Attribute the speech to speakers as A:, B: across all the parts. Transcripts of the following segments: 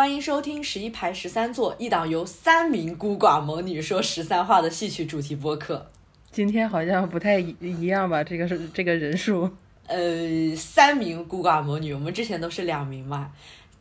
A: 欢迎收听十一排十三座一档由三名孤寡魔女说十三话的戏曲主题播客。
B: 今天好像不太一一样吧？这个是这个人数。
A: 呃，三名孤寡魔女，我们之前都是两名嘛。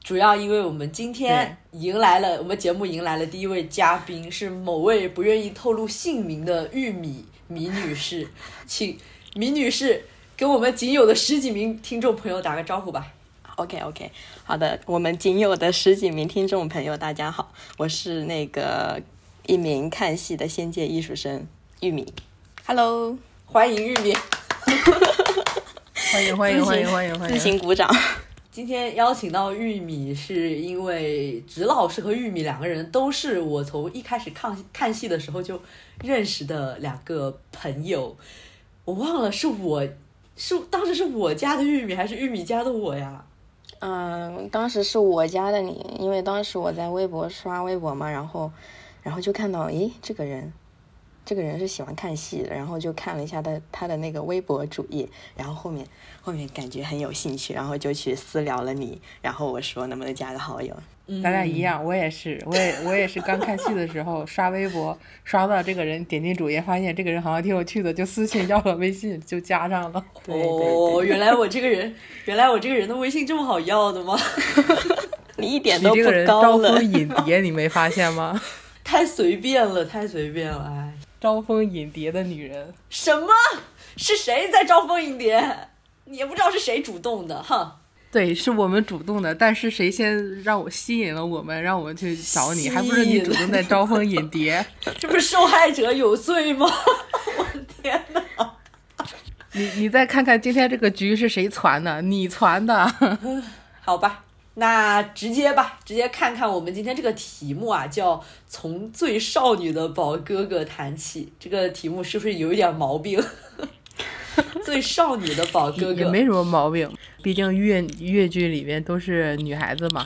A: 主要因为我们今天迎来了我们节目迎来了第一位嘉宾，是某位不愿意透露姓名的玉米米女士，请米女士跟我们仅有的十几名听众朋友打个招呼吧。
C: OK OK，好的，我们仅有的十几名听众朋友，大家好，我是那个一名看戏的仙界艺术生玉米，Hello，
A: 欢迎玉米。
B: 欢迎欢迎欢迎欢迎欢迎！
C: 自行鼓掌。
A: 今天邀请到玉米，是因为植老师和玉米两个人都是我从一开始看看戏的时候就认识的两个朋友。我忘了是我是当时是我家的玉米还是玉米家的我呀？
C: 嗯，当时是我加的你，因为当时我在微博刷微博嘛，然后，然后就看到，诶，这个人，这个人是喜欢看戏的，然后就看了一下他他的那个微博主页，然后后面后面感觉很有兴趣，然后就去私聊了你，然后我说能不能加个好友，
B: 咱俩一样，我也是，我也我也是刚看戏的时候刷微博，刷到这个人，点进主页发现这个人好像挺有趣的，就私信要了微信，就加上了。
C: 对对
A: 哦，原来我这个人，原来我这个人的微信这么好要的吗？
C: 你一点都不
B: 你这个人
C: 高冷
B: 招蜂，引蝶，你没发现吗？
A: 太随便了，太随便了，哎，
B: 招蜂引蝶的女人，
A: 什么？是谁在招蜂引蝶？你也不知道是谁主动的，哼。
B: 对，是我们主动的，但是谁先让我吸引了我们，让我们去找你，还不是你主动在招蜂引蝶？
A: 这不是受害者有罪吗？我的天哪！
B: 你你再看看今天这个局是谁传的？你传的。
A: 好吧，那直接吧，直接看看我们今天这个题目啊，叫“从最少女的宝哥哥谈起”。这个题目是不是有一点毛病？最少女的宝哥哥，
B: 也没什么毛病，毕竟越越剧里面都是女孩子嘛，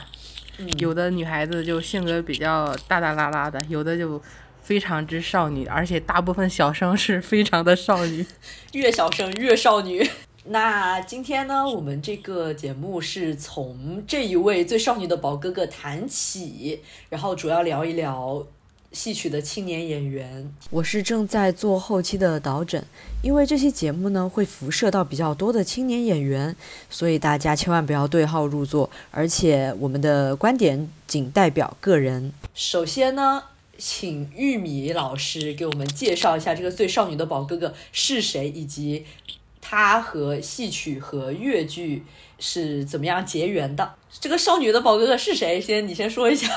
A: 嗯
B: 有的女孩子就性格比较大大拉拉的，有的就非常之少女，而且大部分小生是非常的少女。
A: 越小生越少女。那今天呢，我们这个节目是从这一位最少女的宝哥哥谈起，然后主要聊一聊戏曲的青年演员。
D: 我是正在做后期的导诊，因为这期节目呢会辐射到比较多的青年演员，所以大家千万不要对号入座，而且我们的观点仅代表个人。
A: 首先呢，请玉米老师给我们介绍一下这个最少女的宝哥哥是谁，以及他和戏曲和越剧是怎么样结缘的。这个少女的宝哥哥是谁？先你先说一下。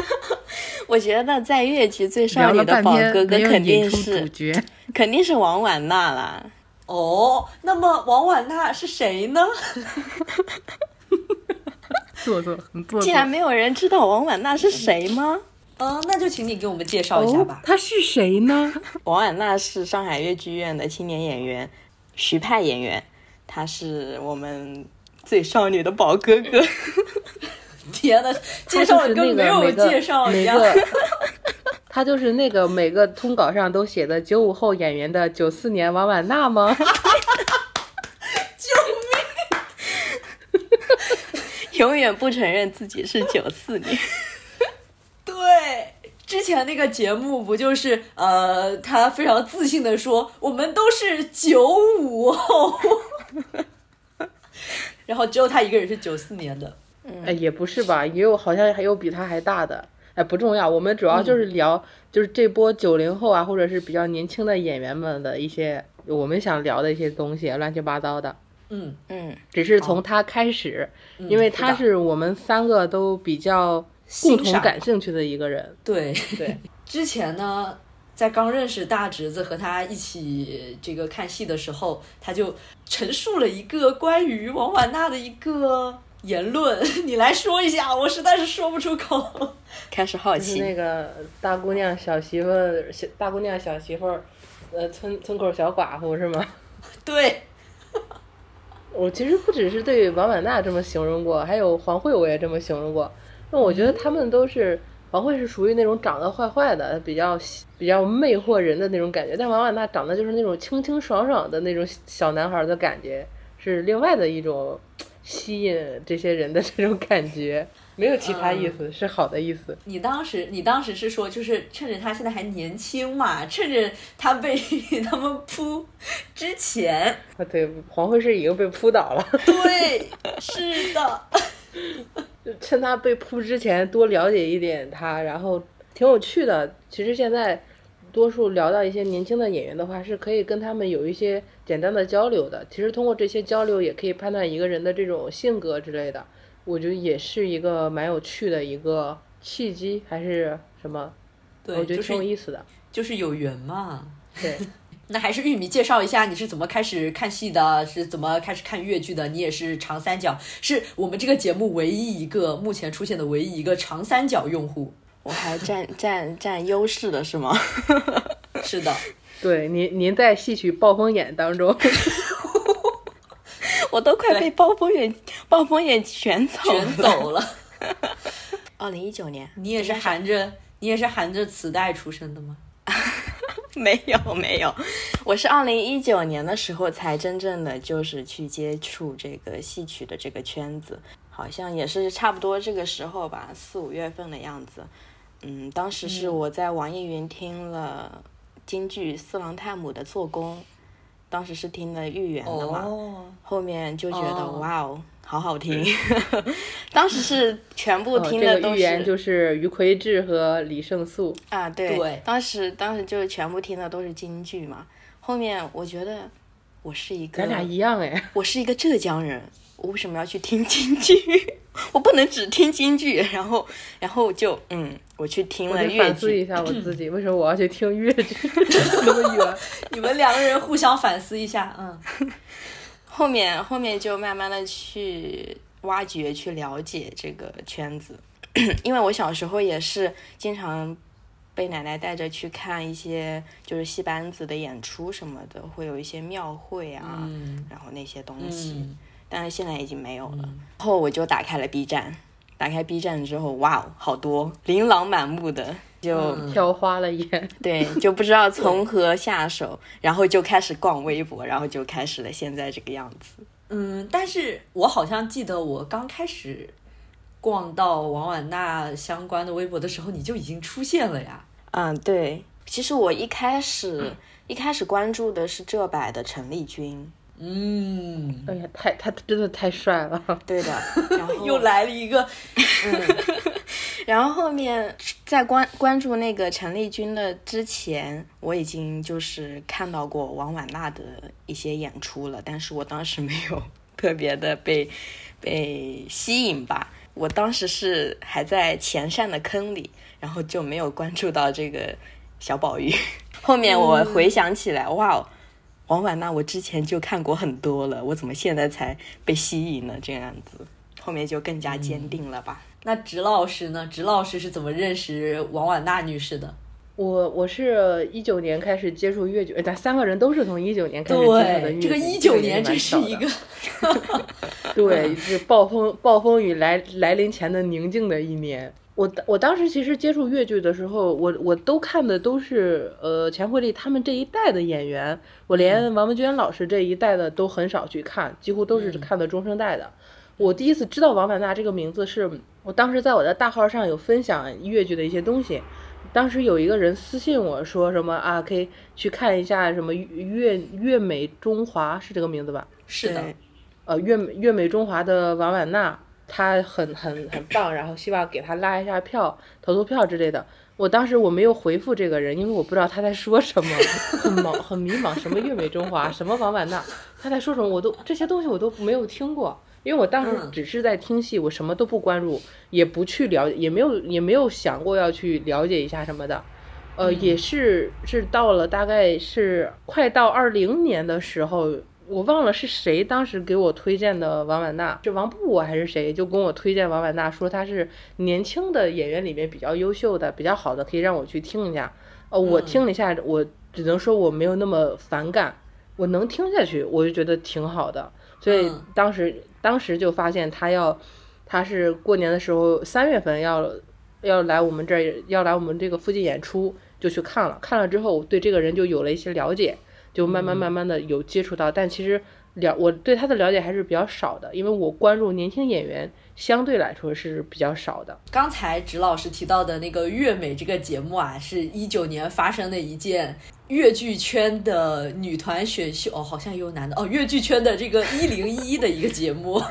C: 我觉得在越剧最少女的宝哥哥肯定是
B: 角，
C: 肯定是王婉娜啦。
A: 哦，那么王婉娜是谁呢？
B: 做作很做作。
C: 竟然没有人知道王婉娜是谁吗？
A: 嗯、那就请你给我们介绍一下
B: 哦
A: 吧，。
B: 他是谁呢？
C: 王婉娜是上海越剧院的青年演员，徐派演员，他是我们最少女的宝哥哥。
A: 天呐，介绍的跟没有介绍一样。
B: 他就是那个每个通稿上都写的九五后演员的九四年王婉娜吗？
C: 救命永远不承认自己是九四年。
A: 前那个节目不就是呃，他非常自信的说我们都是九五后，然后只有他一个人是九四年的。
B: 哎，也不是吧，也有好像还有比他还大的。哎，不重要，我们主要就是聊，就是这波九零后啊，或者是比较年轻的演员们的一些我们想聊的一些东西，乱七八糟的。
A: 嗯，
C: 嗯，
B: 只是从他开始，因为他是我们三个都比较共同感兴趣的一个人。
A: 对
B: 对，
A: 之前呢，在刚认识大侄子和他一起这个看戏的时候，他就陈述了一个关于王婉娜的一个言论，你来说一下，我实在是说不出口。
C: 开始好
B: 就是
C: 奇。
B: 那个大姑娘小媳妇儿，小大姑娘小媳妇儿，呃，村村口小寡妇是吗？
A: 对，
B: 我其实不只是对王婉娜这么形容过，还有黄慧我也这么形容过。那我觉得他们都是王慧是属于那种长得坏坏的，比较比较魅惑人的那种感觉，但王婉娜长得就是那种清清爽爽的那种小男孩的感觉，是另外的一种吸引这些人的这种感觉。没有其他意思，是好的意思。
A: 你当时，你当时是说，就是趁着他现在还年轻嘛，趁着他被 他们扑之前，
B: 啊，对，黄慧是已经被扑倒了，
A: 对，是的，
B: 就趁他被扑之前多了解一点他，然后挺有趣的。其实现在多数聊到一些年轻的演员的话，是可以跟他们有一些简单的交流的。其实通过这些交流，也可以判断一个人的这种性格之类的。我觉得也是一个蛮有趣的一个契机，还是什么？
A: 对，
B: 我觉得挺有意思的。
A: 就是有缘嘛。
B: 对，
A: 那还是玉米介绍一下你是怎么开始看戏的，是怎么开始看越剧的？你也是长三角，是我们这个节目唯一一个目前出现的唯一一个长三角用户。
C: 我还占占占优势的是吗？
A: 是的，
B: 对，您您在戏曲暴风眼当中，
C: 我都快被暴风眼暴风眼卷走
A: 卷走了。
C: 二零一九年，
A: 你也是含着你也是含着磁带出生的吗？
C: 没有没有，我是二零一九年的时候才真正的就是去接触这个戏曲的这个圈子，好像也是差不多这个时候吧，四五月份的样子。嗯，当时是我在网易云听了京剧《四郎探母》的做工，当时是听的豫园的嘛，
A: 哦，
C: 后面就觉得、
A: 哦。
C: 哇哦，好好听。当时是全部听的都
B: 个预言
C: 是
B: 就是于魁智和李胜素。
C: 啊，对，
A: 对
C: 当时当时就是全部听的都是京剧嘛。后面我觉得我是一个
B: 咱俩一样哎，
C: 我是一个浙江人，我为什么要去听京剧？我不能只听京剧，然后然后就嗯，我去听
B: 我
C: 了粤
B: 剧反思一。下我自己，为什么我要去听粤剧 那么远？
A: 你们两个人互相反思一下，嗯，
C: 后面后面就慢慢的去挖掘、去了解这个圈子，因为我小时候也是经常被奶奶带着去看一些就是戏班子的演出什么的，会有一些庙会啊，
A: 嗯。
C: 然后那些东西，
A: 嗯。
C: 但是现在已经没有了。然后我就打开了 B 站，打开 B 站之后，哇哦，好多琳琅满目的，就、
A: 嗯
B: 挑花了眼。
C: 对，就不知道从何下手，然后就开始逛微博，然后就开始了现在这个样子。
A: 嗯，但是我好像记得我刚开始逛到王婉娜相关的微博的时候，你就已经出现了呀。
C: 嗯，对，其实我一开始、一开始关注的是浙百的陈丽君，
A: 嗯，
B: 哎呀，太他真的太帅了。
C: 对的，然后
A: 又来了一个，嗯
C: 然后后面在关关注那个陈丽君的之前，我已经就是看到过王婉娜的一些演出了，但是我当时没有特别的被被吸引吧。我当时是还在前扇的坑里，然后就没有关注到这个小宝玉。后面我回想起来，哇哦，王婉娜我之前就看过很多了，我怎么现在才被吸引呢？这样子，后面就更加坚定了吧。
A: 那直老师呢？直老师是怎么认识王婉娜女士的？
B: 我我是一九年开始接触越剧，哎咱三个人都是从一九年开始接触的
A: 这个一九年
B: 蛮巧的
A: 真是一个，
B: 对，是暴风暴风雨来来临前的宁静的一年。我我当时其实接触越剧的时候，我我都看的都是呃钱惠丽他们这一代的演员，我连王文娟老师这一代的都很少去看，几乎都是看的中生代的。我第一次知道王婉娜这个名字是，我当时在我的大号上有分享越剧的一些东西，当时有一个人私信我说什么啊，可以去看一下什么粤粤美中华是这个名字吧？
A: 是的，
B: 呃，粤美粤美中华的王婉娜，她很很很棒，然后希望给他拉一下票，投投票之类的。我当时我没有回复这个人，因为我不知道他在说什么，很茫很迷茫，什么粤美中华，什么王婉娜，他在说什么，我都这些东西我都没有听过，因为我当时
A: 嗯
B: 只是在听戏，我什么都不关注，也不去了解，也没有也没有想过要去了解一下什么的。呃，也是是到了大概是快到二零年的时候，我忘了是谁当时给我推荐的王婉娜，是王布还是谁就跟我推荐王婉娜，说她是年轻的演员里面比较优秀的、比较好的，可以让我去听一下。呃，我听了一下，我只能说我没有那么反感，我能听下去，我就觉得挺好的。所以
A: 嗯
B: 当时当时就发现他要，他是过年的时候三月份要要来我们这儿，要来我们这个附近演出，就去看了。看了之后，我对这个人就有了一些了解，就慢慢慢慢的有接触到。但其实了，我对他的了解还是比较少的，因为我关注年轻演员相对来说是比较少的。
A: 刚才植老师提到的那个粤美这个节目啊，是一九年发生的一件越剧圈的女团选秀哦，好像也有男的哦，越剧圈的这个一零一的一个节目。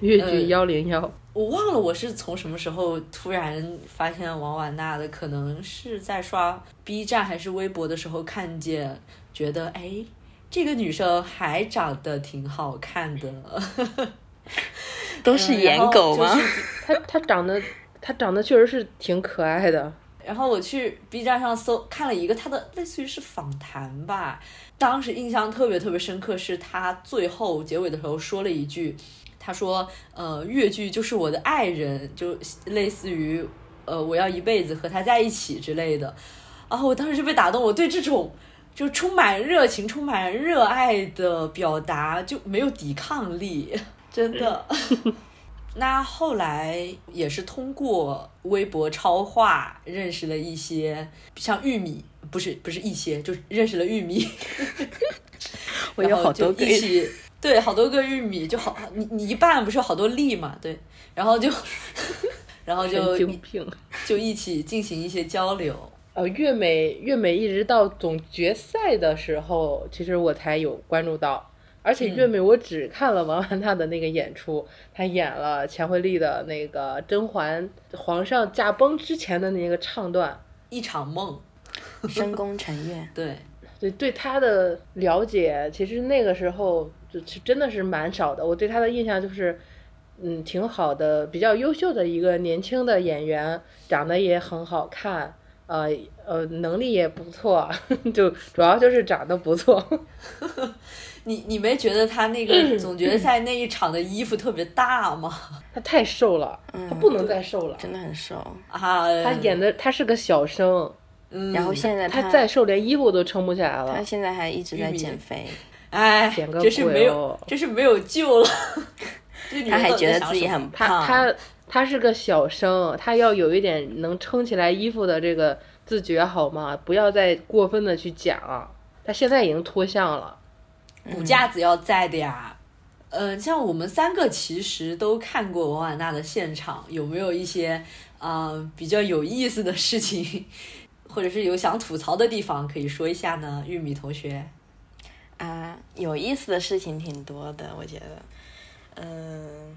B: 粤剧幺零幺，
A: 我忘了我是从什么时候突然发现王婉娜的，可能是在刷 B 站还是微博的时候看见，觉得哎，这个女生还长得挺好看的。
C: 都是颜狗吗？
B: 她她长得她长得确实是挺可爱的。
A: 然后我去 B 站上搜看了一个她的类似于是访谈吧，当时印象特别特别深刻，是她最后结尾的时候说了一句。他说：“呃，越剧就是我的爱人，就类似于呃，我要一辈子和他在一起之类的。”然后我当时就被打动，我对这种就充满热情、充满热爱的表达就没有抵抗力，真的。那后来也是通过微博超话认识了一些像玉米，不是不是一些，就是认识了玉米。
C: 我有好多
A: 一起。对，好多个玉米就好，你你一半不是有好多粒嘛？对，然后就，然后就就一起进行一些交流。
B: 呃，粤美粤美一直到总决赛的时候，其实我才有关注到，而且粤美我只看了王 安娜的那个演出，她演了钱惠丽的那个甄嬛皇上驾崩之前的那个唱段，
A: 一场梦，
C: 深宫沉月，
A: 对。
B: 对对他的了解，其实那个时候就是真的是蛮少的。我对他的印象就是，嗯，挺好的，比较优秀的一个年轻的演员，长得也很好看，呃呃，能力也不错，就主要就是长得不错。
A: 你你没觉得他那个 总决赛那一场的衣服特别大吗？
B: 他太瘦了，他不能再瘦了，
C: 真的很瘦
A: 啊！
B: 他演的他是个小生。
C: 然后现在
B: 他再瘦，连衣服都撑不起来了。
C: 他现在还一直在减肥，
A: 哎，这是没有，这是没有救了。
C: 他还觉得自己很
B: 胖。他他是个小生，他要有一点能撑起来衣服的这个自觉好吗？不要再过分的去讲。他现在已经脱相了，
A: 骨架子要在的呀。嗯，像我们三个其实都看过王婉娜的现场，有没有一些呃比较有意思的事情？或者是有想吐槽的地方，可以说一下呢，玉米同学。
C: 啊，有意思的事情挺多的，我觉得。嗯，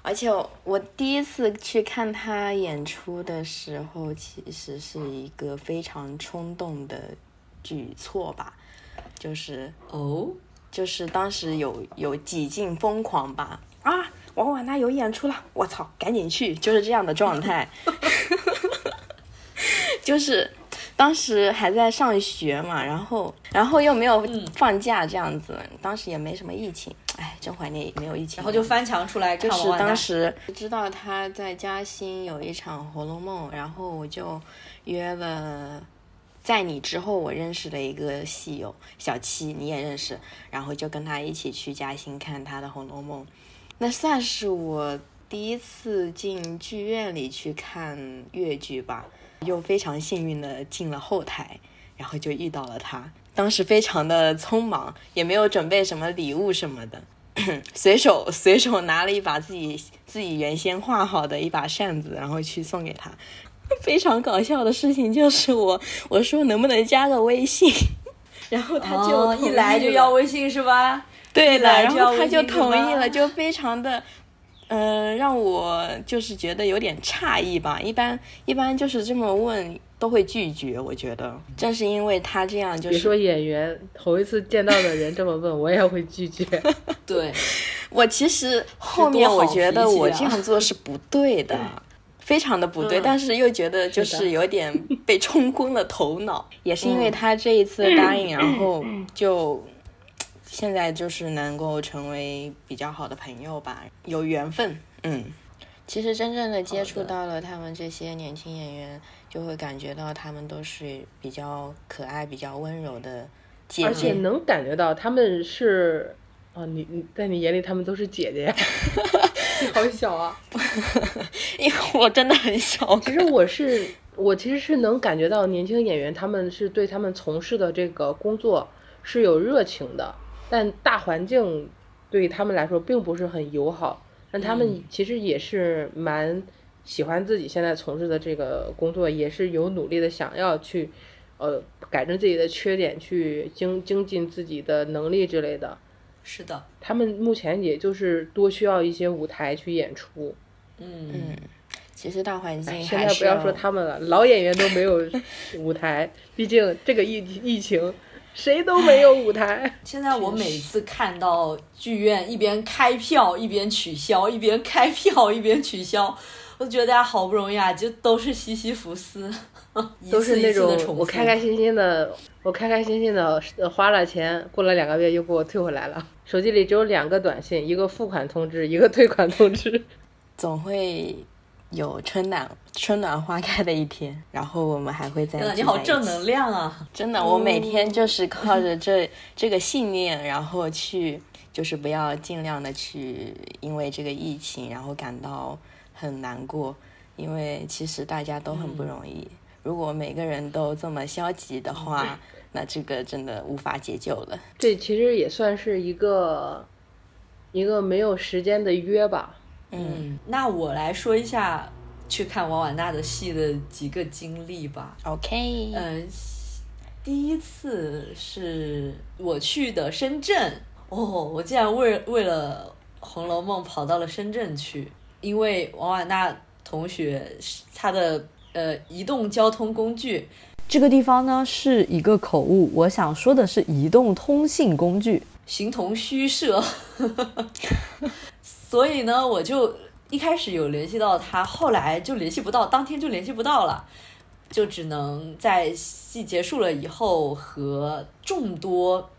C: 而且我第一次去看他演出的时候，其实是一个非常冲动的举措吧，就是
A: 哦，
C: 就是当时有有几近疯狂吧。啊，王婉娜有演出了，我操，赶紧去，就是这样的状态。就是。当时还在上学嘛，然后然后又没有放假这样子，当时也没什么疫情，哎，真怀念没有疫情。
A: 然后就翻墙出来，
C: 就是当时知道他在嘉兴有一场《红楼梦》，然后我就约了，在你之后我认识的一个戏友小七，你也认识，然后就跟他一起去嘉兴看他的《红楼梦》，那算是我第一次进剧院里去看越剧吧。又非常幸运的进了后台，然后就遇到了他。当时非常的匆忙，也没有准备什么礼物什么的，随手随手拿了一把自己自己原先画好的一把扇子，然后去送给他。非常搞笑的事情就是我我说能不能加个微信，然后他就
A: 一来就要微信是吧？
C: 对的，然后他就同意了，就非常的。嗯，让我就是觉得有点诧异吧。一般一般就是这么问都会拒绝，我觉得正是因为他这样，就是别
B: 说演员头一次见到的人这么问，我也会拒绝。
A: 对，
C: 我其实后面我觉得我这样做是不对 的，非常的不对，但是又觉得就是有点被冲昏了头脑。也是因为他这一次答应，然后就。现在就是能够成为比较好的朋友吧，有缘分。嗯，其实真正的接触到了他们这些年轻演员，就会感觉到他们都是比较可爱、比较温柔的姐姐，
B: 而且能感觉到他们是，哦，你你在你眼里他们都是姐姐呀？你好小啊！
C: 因为我真的很小。
B: 其实我是我其实是能感觉到年轻演员他们是对他们从事的这个工作是有热情的。但大环境对他们来说并不是很友好。但他们其实也是蛮喜欢自己现在从事的这个工作，也是有努力的想要去呃改正自己的缺点，去精精进自己的能力之类的。
A: 是的，
B: 他们目前也就是多需要一些舞台去演出。
A: 嗯
C: 嗯，其实大环境
B: 现在不要说他们了，老演员都没有舞台，毕竟这个疫疫情。谁都没有舞台。
A: 现在我每次看到剧院一边开票一边取消，一边开票一边取消，我就觉得大家好不容易啊，就都是西西弗斯，
B: 都是那种我开开心心的，我开开心心的花了钱，过了两个月又给我退回来了。手机里只有两个短信，一个付款通知，一个退款通知。
C: 总会。有春暖春暖花开的一天，然后我们还会在。
A: 你好正能量啊！
C: 真的，我每天就是靠着这这个信念，然后去，就是不要尽量的去因为这个疫情，然后感到很难过，因为其实大家都很不容易。如果每个人都这么消极的话，那这个真的无法解救了。
B: 对其实也算是一个一个没有时间的约吧。
A: 嗯，那我来说一下去看王婉娜的戏的几个经历吧。
C: OK，
A: 嗯，第一次是我去的深圳。哦，我竟然为为了《红楼梦》跑到了深圳去，因为王婉娜同学她的呃移动交通工具，
D: 这个地方呢是一个口误，我想说的是移动通信工具，
A: 形同虚设。所以呢，我就一开始有联系到他，后来就联系不到，当天就联系不到了，就只能在戏结束了以后和众多，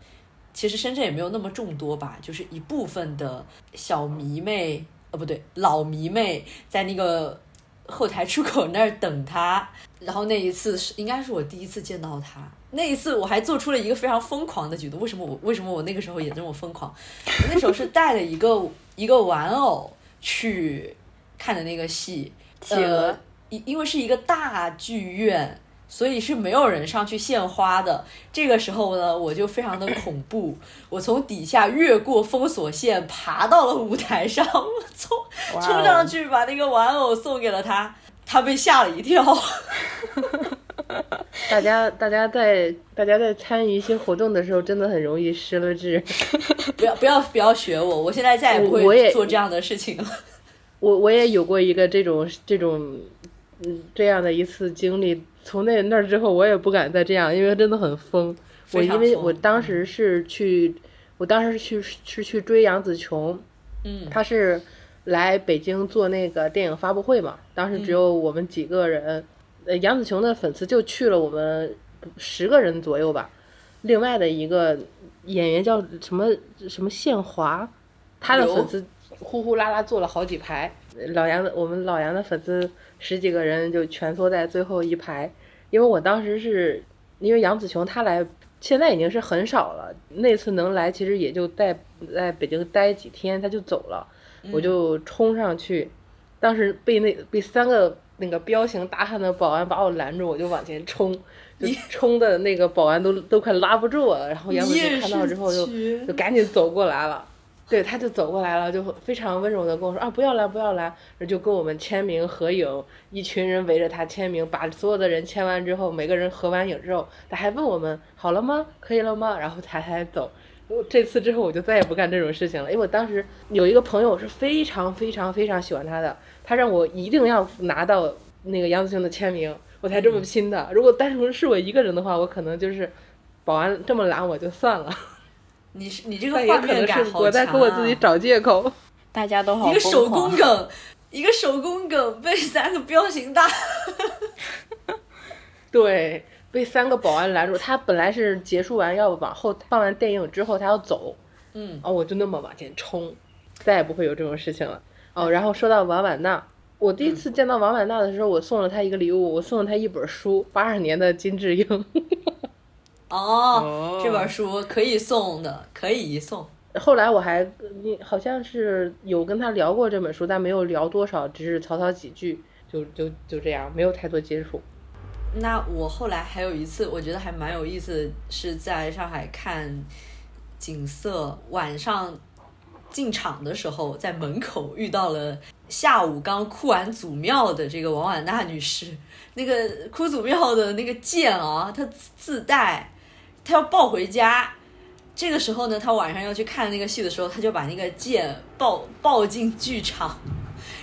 A: 其实深圳也没有那么众多吧，就是一部分的小迷妹，呃，不对，老迷妹在那个后台出口那儿等他。然后那一次是应该是我第一次见到他，那一次我还做出了一个非常疯狂的举动。为什么我为什么我那个时候也这么疯狂？我那时候是带了一个。一个玩偶去看的那个戏，呃，因因为是一个大剧院，所以是没有人上去献花的。这个时候呢，我就非常的恐怖，我从底下越过封锁线，爬到了舞台上，冲冲上去把那个玩偶送给了他，他被吓了一跳。
B: 大家，大家在大家在参与一些活动的时候，真的很容易失了智。
A: 不要不要不要学我，我现在再也不会做这样的事情了。
B: 我我也有过一个这种这种嗯这样的一次经历，从那那之后，我也不敢再这样，因为真的很疯。我因为我当时是去，我当时是去是去追杨紫琼，
A: 嗯，
B: 她是来北京做那个电影发布会嘛，当时只有我们几个人。呃，杨紫琼的粉丝就去了我们十个人左右吧。另外的一个演员叫什么什么宪华，他的粉丝呼呼啦啦坐了好几排。老杨的我们老杨的粉丝十几个人就蜷缩在最后一排。因为我当时是因为杨紫琼她来，现在已经是很少了。那次能来，其实也就在在北京待几天，他就走了。我就冲上去，当时被那被三个。那个彪形大汉的保安把我拦住，我就往前冲，就冲的那个保安都都快拉不住我了。然后杨子晴看到之后就就赶紧走过来了，对，他就走过来了，就非常温柔的跟我说啊，不要来，不要拦，就跟我们签名合影，一群人围着他签名，把所有的人签完之后，每个人合完影之后，他还问我们好了吗？可以了吗？然后他才走。这次之后我就再也不干这种事情了，因为我当时有一个朋友是非常非常非常喜欢他的。他让我一定要拿到那个杨子晴的签名，我才这么拼的。如果单纯是我一个人的话，我可能就是保安这么拦我就算了。
A: 你是你这个画面感好
B: 我在给我自己找借口。
C: 大家都好
A: 一个手工 梗，一个手工梗被三个彪形大，
B: 对，被三个保安拦住。他本来是结束完要往后放完电影之后他要走，
A: 嗯，
B: 哦，我就那么往前冲，再也不会有这种事情了。哦，然后说到王婉娜，我第一次见到王婉娜的时候，我送了她一个礼物，我送了她一本书，八二年的金智英。
A: 哦，这本书可以送的，可以一送。
B: 后来我还，你好像是有跟他聊过这本书，但没有聊多少，只是草草几句，就就就这样，没有太多接触。
A: 那我后来还有一次，我觉得还蛮有意思的，是在上海看。景色，晚上进场的时候，在门口遇到了下午刚哭完祖庙的这个王婉娜女士。那个哭祖庙的那个剑啊，她自带，她要抱回家。这个时候呢，她晚上要去看那个戏的时候，她就把那个剑抱抱进剧场。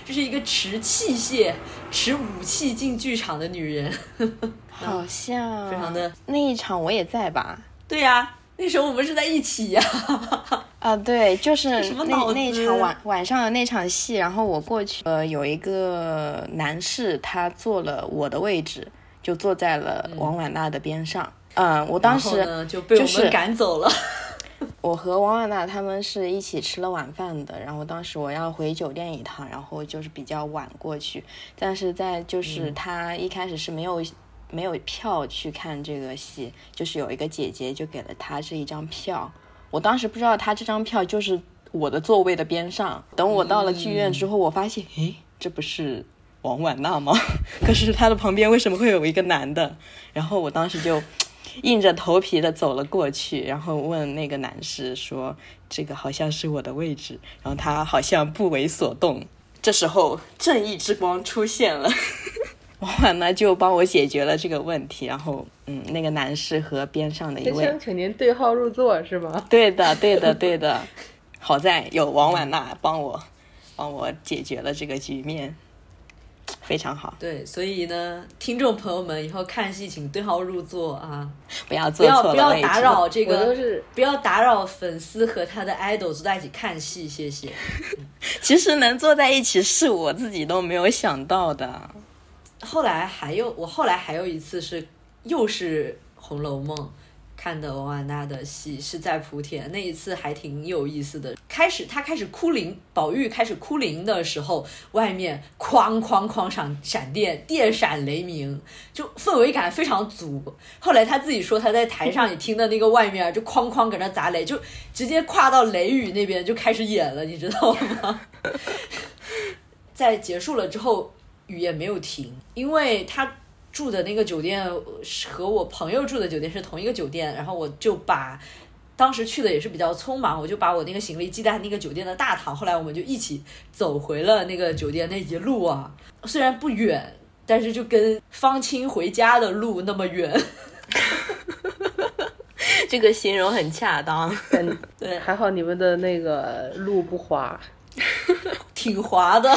A: 这是一个持器械、持武器进剧场的女人，
C: 好像
A: 非常的
C: 那一场我也在吧？
A: 对呀，那时候我们是在一起呀。
C: 啊，对，就是
A: 什么
C: 那那场晚晚上的那场戏，然后我过去，呃，有一个男士他坐了我的位置，就坐在了王婉娜的边上。嗯，我当时
A: 就被我
C: 就是
A: 们赶走了。
C: 我和王婉娜他们是一起吃了晚饭的，然后当时我要回酒店一趟，然后就是比较晚过去，但是在就是他一开始是没有没有票去看这个戏，就是有一个姐姐就给了他这一张票，我当时不知道他这张票就是我的座位的边上，等我到了剧院之后，我发现，诶，这不是王婉娜吗？可是他的旁边为什么会有一个男的？然后我当时就硬着头皮的走了过去，然后问那个男士说：“这个好像是我的位置。”然后他好像不为所动。这时候正义之光出现了，王婉呢就帮我解决了这个问题。然后，嗯，那个男士和边上的一位
B: 先生，请您对号入座是吗？
C: 对的，对的，对的。好在有王婉娜帮我帮我解决了这个局面，非常好。
A: 对，所以呢，听众朋友们以后看戏请对号入座啊，
C: 不要
A: 不
C: 坐错了
A: 要不要打扰这个，
B: 是
A: 不要打扰粉丝和他的 idol 坐在一起看戏，谢谢。
C: 其实能坐在一起是我自己都没有想到的。
A: 后来还有，我后来还有一次是又是《红楼梦》看的王婉娜的戏，是在莆田，那一次还挺有意思的。开始她开始哭灵，宝玉开始哭灵的时候，外面哐哐哐闪闪电，电闪雷鸣，就氛围感非常足。后来他自己说他在台上也听的那个外面就哐哐搁那砸雷，就直接跨到雷雨那边就开始演了，你知道吗？在结束了之后，雨也没有停，因为他住的那个酒店是和我朋友住的酒店是同一个酒店，然后我就把。当时去的也是比较匆忙，我就把我那个行李寄在那个酒店的大堂。后来我们就一起走回了那个酒店。那一路啊，虽然不远，但是就跟方清回家的路那么远。
C: 这个形容很恰当。
B: 但
A: 对
B: 还好你们的那个路不滑，
A: 挺滑的，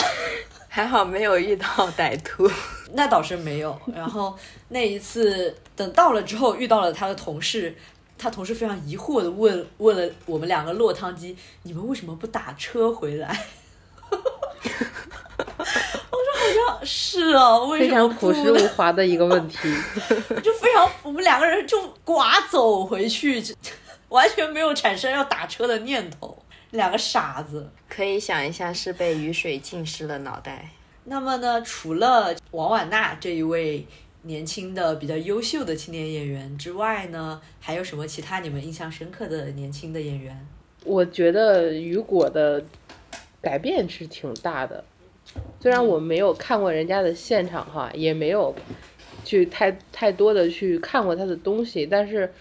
C: 还好没有遇到歹徒。
A: 那倒是没有。然后那一次等到了之后，遇到了他的同事，他同事非常疑惑的问问了我们两个落汤鸡：“你们为什么不打车回来？” 我说：“好像是啊，为
B: 非
A: 什么不
B: 常朴实无华的一个问题。
A: 就非常，我们两个人就刮走回去，就完全没有产生要打车的念头，两个傻子。
C: 可以想一下，是被雨水浸湿了脑袋。
A: 那么呢，除了王婉娜这一位年轻的、比较优秀的青年演员之外呢，还有什么其他你们印象深刻的年轻的演员？
B: 我觉得雨果的改变是挺大的，虽然我没有看过人家的现场哈，也没有去太太多的去看过他的东西，但是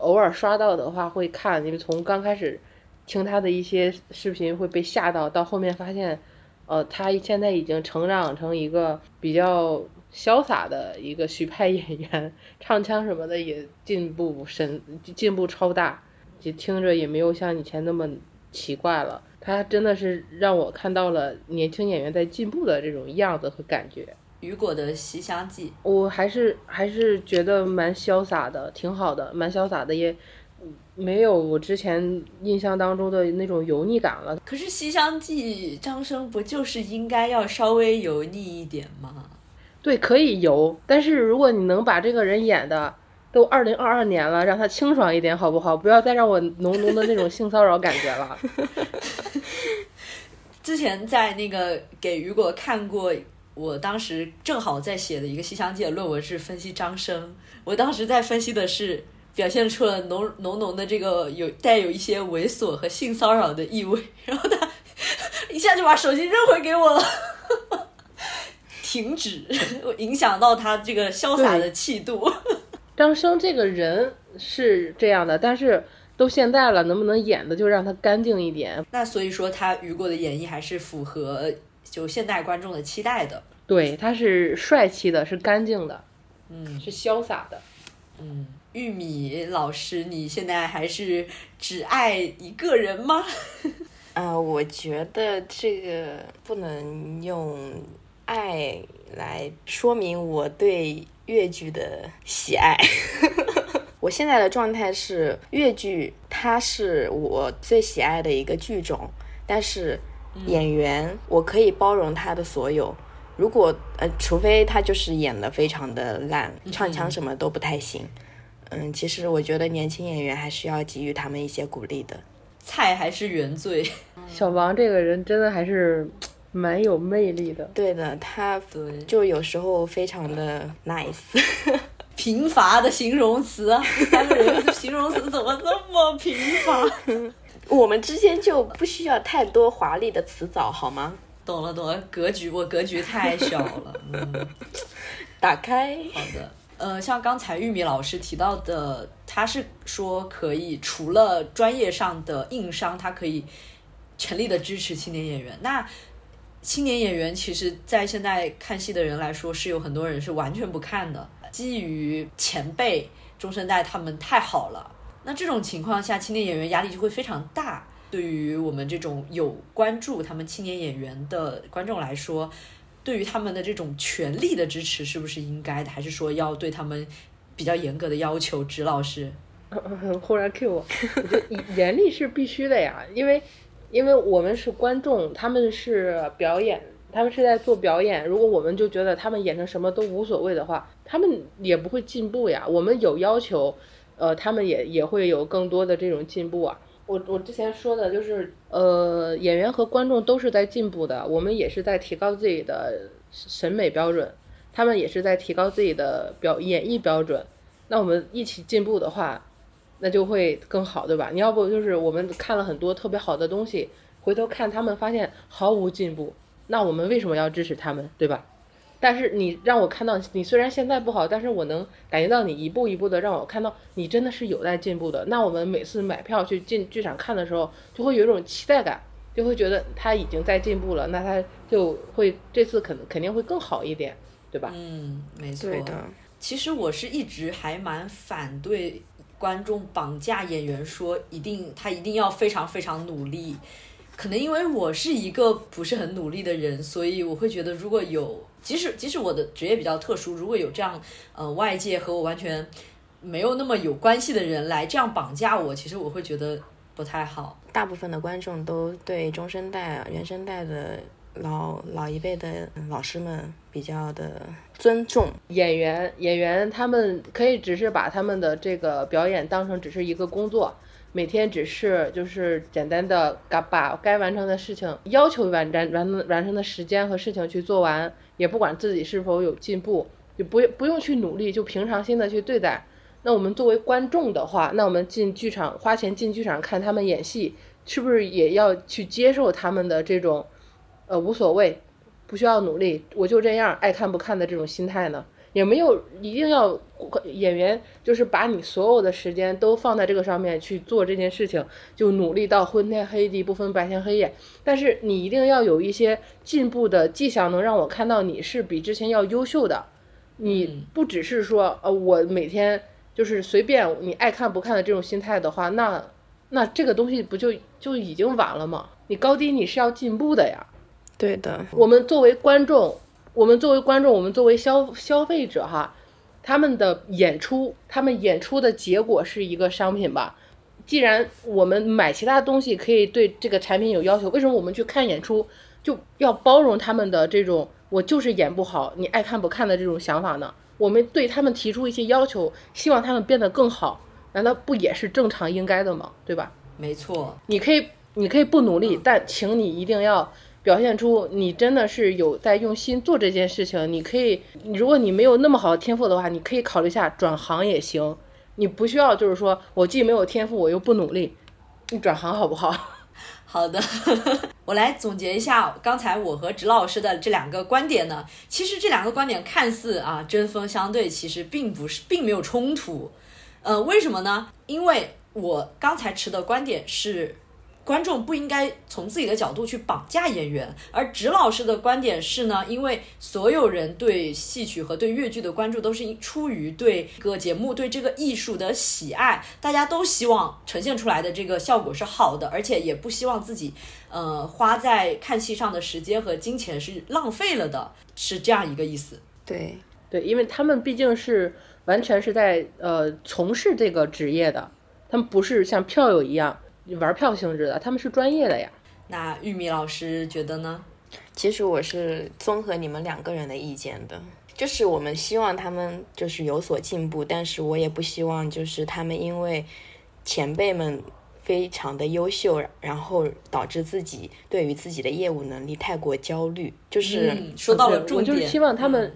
B: 偶尔刷到的话会看，因为从刚开始听他的一些视频会被吓到，到后面发现，呃，他现在已经成长成一个比较潇洒的一个许派演员，唱腔什么的也进步深，进步超大。就听着也没有像以前那么奇怪了。他真的是让我看到了年轻演员在进步的这种样子和感觉。
A: 雨果的《西厢记》，
B: 我还是还是觉得蛮潇洒的，挺好的，蛮潇洒的，也没有我之前印象当中的那种油腻感了。
A: 可是《西厢记》张生不就是应该要稍微油腻一点吗？
B: 对，可以油，但是如果你能把这个人演的都二零二二年了，让他清爽一点好不好？不要再让我浓浓的那种性骚扰感觉了。
A: 之前在那个给雨果看过，我当时正好在写的一个《西厢记》的论文是分析张生，我当时在分析的是表现出了浓浓浓的这个有带有一些猥琐和性骚扰的意味，然后他 一下就把手机扔回给我了。停止，影响到他这个潇洒的气度。
B: 张生这个人是这样的，但是都现在了，能不能演的就让他干净一点？
A: 那所以说他雨果的演绎还是符合就现代观众的期待的。
B: 对，他是帅气的，是干净的，
A: 嗯
B: 是潇洒的。
A: 嗯，玉米老师，你现在还是只爱一个人吗？
C: 呃，我觉得这个不能用爱来说明我对越剧的喜爱。我现在的状态是越剧，它是我最喜爱的一个剧种，但是演员我可以包容他的所有。如果呃，除非他就是演的非常的烂，唱腔什么都不太行。嗯，其实我觉得年轻演员还是要给予他们一些鼓励的。
A: 菜还是原罪？
B: 小王这个人真的还是蛮有魅力的。
C: 对的，他，就有时候非常的 nice。
A: 贫乏的形容词啊，这三个人的形容词怎么这么贫乏？
C: 我们之间就不需要太多华丽的词藻，好吗？
A: 懂了懂了，格局我格局太小了。嗯，
C: 打开，
A: 好的。呃，像刚才玉米老师提到的，他是说可以除了专业上的硬伤，他可以全力的支持青年演员。那青年演员其实，在现在看戏的人来说，是有很多人是完全不看的，基于前辈中生代他们太好了。那这种情况下，青年演员压力就会非常大。对于我们这种有关注他们青年演员的观众来说，对于他们的这种权力的支持是不是应该的，还是说要对他们比较严格的要求？指老师，
B: 忽然 Q 我，我严厉是必须的呀，因为因为我们是观众，他们是表演，他们是在做表演。如果我们就觉得他们演成什么都无所谓的话，他们也不会进步呀。我们有要求，呃，他们也也会有更多的这种进步啊。我我之前说的就是，呃，演员和观众都是在进步的，我们也是在提高自己的审美标准，他们也是在提高自己的表演绎标准。那我们一起进步的话，那就会更好，对吧？你要不就是我们看了很多特别好的东西，回头看他们发现毫无进步，那我们为什么要支持他们，对吧？但是你让我看到你虽然现在不好，但是我能感觉到你一步一步的让我看到你真的是有在进步的。那我们每次买票去进剧场看的时候，就会有一种期待感，就会觉得他已经在进步了，那他就会这次肯肯定会更好一点，对吧？
A: 嗯，没错。
C: 的，
A: 其实我是一直还蛮反对观众绑架演员，说一定他一定要非常非常努力。可能因为我是一个不是很努力的人，所以我会觉得如果有，即使即使我的职业比较特殊，如果有这样呃外界和我完全没有那么有关系的人来这样绑架我，其实我会觉得不太好。
C: 大部分的观众都对中生代、原生代的老老一辈的老师们比较的尊重。
B: 演员演员他们可以只是把他们的这个表演当成只是一个工作，每天只是就是简单的把把该完成的事情要求完完完完成的时间和事情去做完，也不管自己是否有进步，就不不用去努力，就平常心的去对待。那我们作为观众的话，那我们进剧场花钱进剧场看他们演戏，是不是也要去接受他们的这种，呃无所谓，不需要努力，我就这样爱看不看的这种心态呢？也没有一定要演员就是把你所有的时间都放在这个上面去做这件事情，就努力到昏天黑地不分白天黑夜。但是你一定要有一些进步的迹象，能让我看到你是比之前要优秀的。你不只是说呃我每天就是随便你爱看不看的这种心态的话，那那这个东西不就就已经晚了吗？你高低你是要进步的呀。
C: 对的，
B: 我们作为观众，我们作为观众，我们作为消消费者哈，他们的演出，他们演出的结果是一个商品吧。既然我们买其他东西可以对这个产品有要求，为什么我们去看演出就要包容他们的这种我就是演不好，你爱看不看的这种想法呢？我们对他们提出一些要求，希望他们变得更好，难道不也是正常应该的吗？对吧？
A: 没错，
B: 你可以，你可以不努力，但请你一定要表现出你真的是有在用心做这件事情。你可以，如果你没有那么好的天赋的话，你可以考虑一下转行也行。你不需要就是说我既没有天赋，我又不努力，你转行好不好？
A: 好的，我来总结一下刚才我和直老师的这两个观点呢。其实这两个观点看似啊针锋相对，其实并不是，并没有冲突。呃，为什么呢？因为我刚才持的观点是。观众不应该从自己的角度去绑架演员，而植老师的观点是呢，因为所有人对戏曲和对越剧的关注都是出于对这个节目、对这个艺术的喜爱，大家都希望呈现出来的这个效果是好的，而且也不希望自己呃花在看戏上的时间和金钱是浪费了的，是这样一个意思。
C: 对
B: 对，因为他们毕竟是完全是在呃从事这个职业的，他们不是像票友一样。玩票性质的，他们是专业的呀。
A: 那玉米老师觉得呢？
C: 其实我是综合你们两个人的意见的，就是我们希望他们就是有所进步，但是我也不希望就是他们因为前辈们非常的优秀，然后导致自己对于自己的业务能力太过焦虑。就是
A: 说到了重
B: 点，我就是希望他们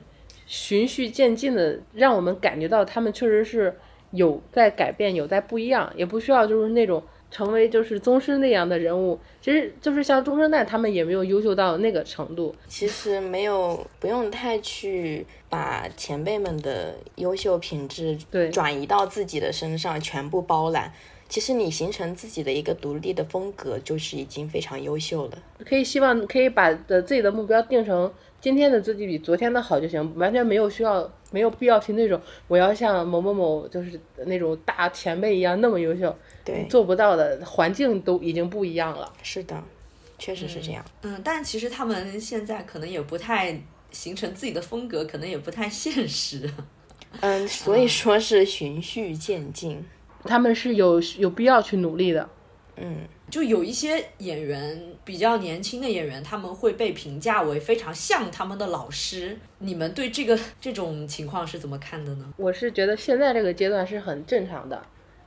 B: 循序渐进的，让我们感觉到他们确实是有在改变，有在不一样，也不需要就是那种。成为就是宗师那样的人物，其实就是像中生代他们也没有优秀到那个程度。
C: 其实没有不用太去把前辈们的优秀品质
B: 对
C: 转移到自己的身上，全部包揽。其实你形成自己的一个独立的风格，就是已经非常优秀了。
B: 可以希望可以把的自己的目标定成今天的自己比昨天的好就行，完全没有需要没有必要去那种我要像某某某就是那种大前辈一样那么优秀。
C: 对，
B: 做不到的环境都已经不一样了。
C: 是的，确实是这样。
A: 嗯，但其实他们现在可能也不太形成自己的风格，可能也不太现实。
C: 嗯，所以说是循序渐进，
B: 他们是有有必要去努力的。
C: 嗯，
A: 就有一些演员比较年轻的演员，他们会被评价为非常像他们的老师。你们对这个 这种情况是怎么看的呢？
B: 我是觉得现在这个阶段是很正常的。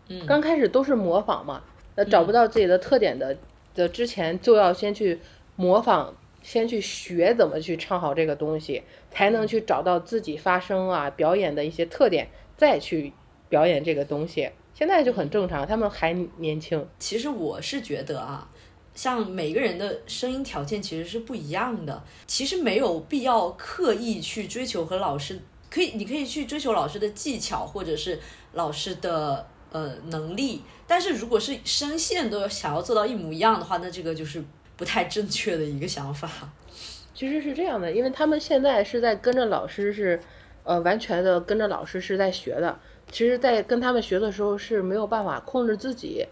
B: 嗯刚开始都是模仿嘛，那找不到自己的特点的的之前，就要先去模仿，先去学怎么去唱好这个东西，才能去找到自己发声啊、表演的一些特点，再去表演这个东西。现在就很正常，他们还年轻。
A: 其实我是觉得啊，像每个人的声音条件其实是不一样的，其实没有必要刻意去追求和老师，可以，你可以去追求老师的技巧，或者是老师的。呃，能力，但是如果是声线都要想要做到一模一样的话，那这个就是不太正确的一个想法。
B: 其实是这样的，因为他们现在是在跟着老师，是呃完全的跟着老师是在学的。其实，在跟他们学的时候是没有办法控制自己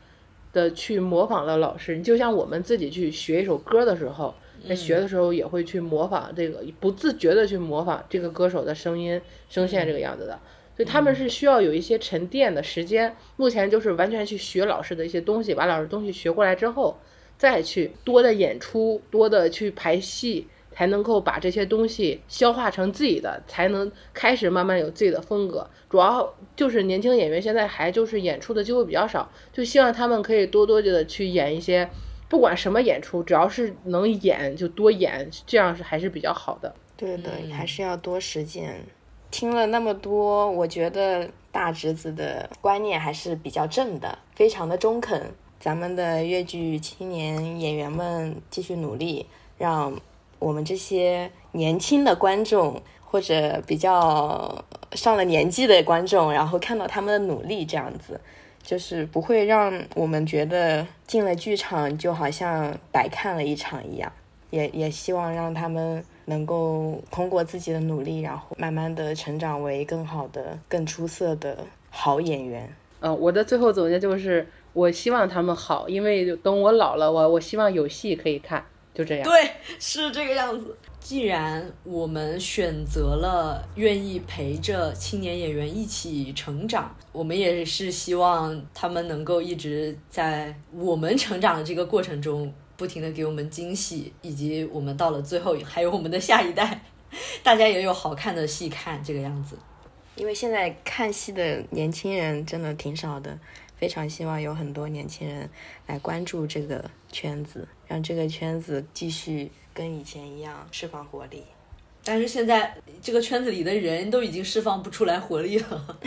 B: 的去模仿了老师。就像我们自己去学一首歌的时候，在学的时候也会去模仿这个，不自觉的去模仿这个歌手的声音、声线这个样子的。所以他们是需要有一些沉淀的时间。目前就是完全去学老师的一些东西，把老师东西学过来之后，再去多的演出，多的去排戏，才能够把这些东西消化成自己的，才能开始慢慢有自己的风格。主要就是年轻演员现在还就是演出的机会比较少，就希望他们可以多多的去演一些，不管什么演出，只要是能演就多演，这样是还是比较好的。
C: 对的，还是要多实践。听了那么多，我觉得大侄子的观念还是比较正的，非常的中肯。咱们的越剧青年演员们继续努力，让我们这些年轻的观众或者比较上了年纪的观众，然后看到他们的努力，这样子就是不会让我们觉得进了剧场就好像白看了一场一样。也 也希望让他们。能够通过自己的努力，然后慢慢的成长为更好的、更出色的好演员。
B: 嗯，我的最后总结就是，我希望他们好，因为等我老了，我我希望有戏可以看，就这样。
A: 对，是这个样子。既然我们选择了愿意陪着青年演员一起成长，我们也是希望他们能够一直在我们成长的这个过程中。不停的给我们惊喜，以及我们到了最后，还有我们的下一代，大家也有好看的戏看，这个样子。
C: 因为现在看戏的年轻人真的挺少的，非常希望有很多年轻人来关注这个圈子，让这个圈子继续跟以前一样释放活力。
A: 但是现在这个圈子里的人都已经释放不出来活力了，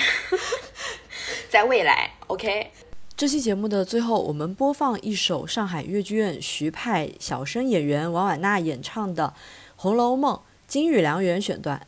C: 在未来，OK。
D: 这期节目的最后，我们播放一首上海越剧院徐派小生演员王婉娜演唱的《红楼梦》金玉良缘选段。